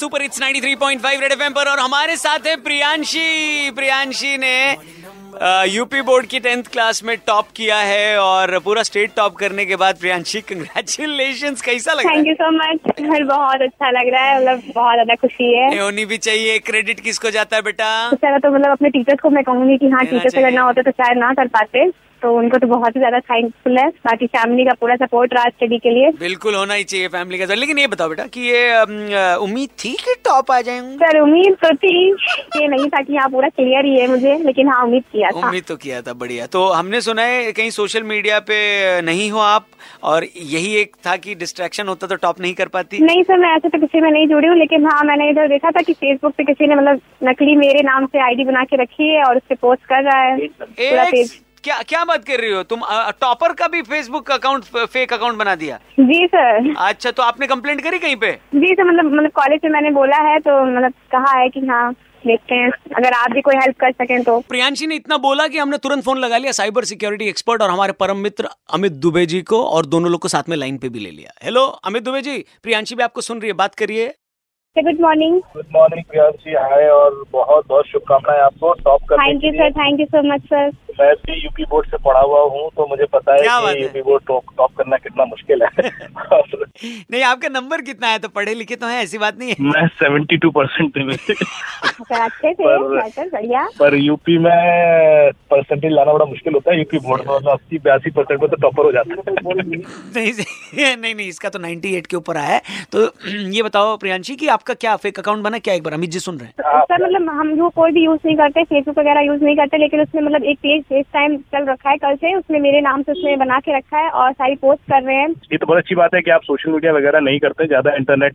Super it's 93.5 red FM पर और हमारे साथ है प्रियांशी। प्रियांशी ने यूपी बोर्ड की टेंथ क्लास में टॉप किया है और पूरा स्टेट टॉप करने के बाद प्रियांशी कंग्रेचुलेशन कैसा लग रहा है? थैंक यू सो मच मुझे बहुत अच्छा लग रहा है मतलब बहुत ज़्यादा खुशी है। होनी भी चाहिए क्रेडिट किसको जाता है बेटा? तो तो मतलब अपने टीचर्स को मैं कहूँगी कि हाँ टीचर से। करना होता तो शायद ना कर पाते। तो उनको तो बहुत ही ज़्यादा थैंकफुल है। बाकी फैमिली का पूरा सपोर्ट रहा स्टडी के लिए। बिल्कुल होना ही चाहिए फैमिली का। लेकिन ये बताओ बेटा कि ये उम्मीद थी कि टॉप आ जाएँगे? सर उम्मीद तो थी। ये नहीं था कि हाँ पूरा क्लियर ही है मुझे लेकिन हाँ उम्मीद किया था। उम्मीद तो किया था बढ़िया। तो हमने सुना है कहीं सोशल मीडिया पे नहीं हो आप और यही एक था कि डिस्ट्रैक्शन होता तो टॉप नहीं कर पाती। नहीं सर मैं ऐसे तो किसी में नहीं जुड़ी हूँ लेकिन हाँ मैंने इधर देखा था कि फेसबुक पे किसी ने मतलब नकली मेरे नाम से आईडी बना के रखी है और उस पे पोस्ट कर रहा है। पूरा पेज क्या क्या बात कर रही हो? तुम टॉपर का भी फेसबुक अकाउंट फेक अकाउंट बना दिया। जी सर। अच्छा तो आपने कंप्लेंट करी कहीं पे? जी सर मतलब मतलब कॉलेज में मैंने बोला है तो मतलब कहा है कि हाँ देखते हैं। अगर आप भी कोई हेल्प कर सकें तो। प्रियांशी ने इतना बोला कि हमने तुरंत फ़ोन लगा लिया साइबर सिक्योरिटी एक्सपर्ट और हमारे परम मित्र अमित दुबे जी को और दोनों लोग को साथ में लाइन पे भी ले लिया। हेलो अमित दुबे जी प्रियांशी भी आपको सुन रही है बात करिए। Good morning good morning Priyanshi hi और बहुत बहुत शुभकामनाएँ आपको। टॉप करने thank you sir thank you so much sir मैं भी यूपी बोर्ड से पढ़ा हुआ हूँ तो मुझे पता है कि यूपी बोर्ड टॉप टॉप करना कितना मुश्किल है। नहीं आपका नंबर कितना है? तो पढ़े लिखे तो है ऐसी बात नहीं है। मैं सेवेंटी टू परसेंट थे पर- बढ़िया। पर यूपी में परसेंटेज लाना बड़ा मुश्किल होता है यूपी बोर्ड में मतलब अस्सी बयासी परसेंट में तो टॉपर हो जाता है। नहीं नहीं नहीं इसका तो 98 के ऊपर आया है। तो ये बताओ प्रियांशी की आपका क्या फेक अकाउंट बना क्या एक बार अमित जी सुन रहे हैं? सर मतलब हम जो कोई भी यूज़ नहीं करते फेसबुक वगैरह यूज़ नहीं करते लेकिन उसमें मतलब एक पेज फेस टाइम चल रखा है कल से उसमें मेरे नाम से उसने बना के रखा है और सारी पोस्ट कर रहे हैं। ये तो बहुत अच्छी बात है कि आप सोशल मीडिया वगैरह नहीं करते ज़्यादा इंटरनेट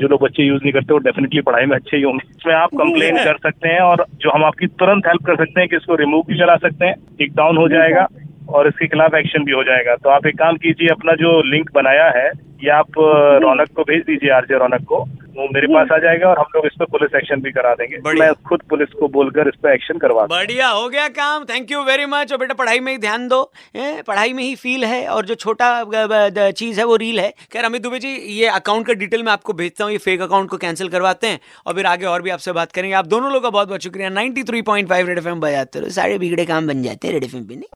जो लोग बच्चे यूज़ नहीं करते वो डेफिनेटली पढ़ाई में अच्छे ही होंगे। इसमें आप कंप्लेन कर सकते हैं और जो हम आपकी तुरंत हेल्प कर सकते हैं कि इसको रिमूव भी करा सकते हैं टेक डाउन हो जाएगा और इसके खिलाफ एक्शन भी हो जाएगा। तो आप एक काम कीजिए अपना जो लिंक बनाया है ये आप रौनक को भेज दीजिए आरजे रौनक को। वो मेरे पास आ जाएगा और हम लोग इस पर पुलिस एक्शन भी करा देंगे। मैं खुद पुलिस को बोलकर इस पर एक्शन करवा बढ़िया हो गया काम। थैंक यू वेरी मच और बेटा पढ़ाई में ही ध्यान दो। पढ़ाई में ही फील है। और जो छोटा चीज़ है वो रील है। खैर अमित दुबे जी ये अकाउंट का डिटेल मैं आपको भेजता हूँ। ये फेक अकाउंट को कैंसिल करवाते हैं। और फिर आगे और भी आपसे बात करेंगे। आप दोनों लोग का बहुत बहुत शुक्रिया 93.5 रेड एफएम बजाते रहो। सारे बिगड़े काम बन जाते हैं रेड एफएम पे नहीं?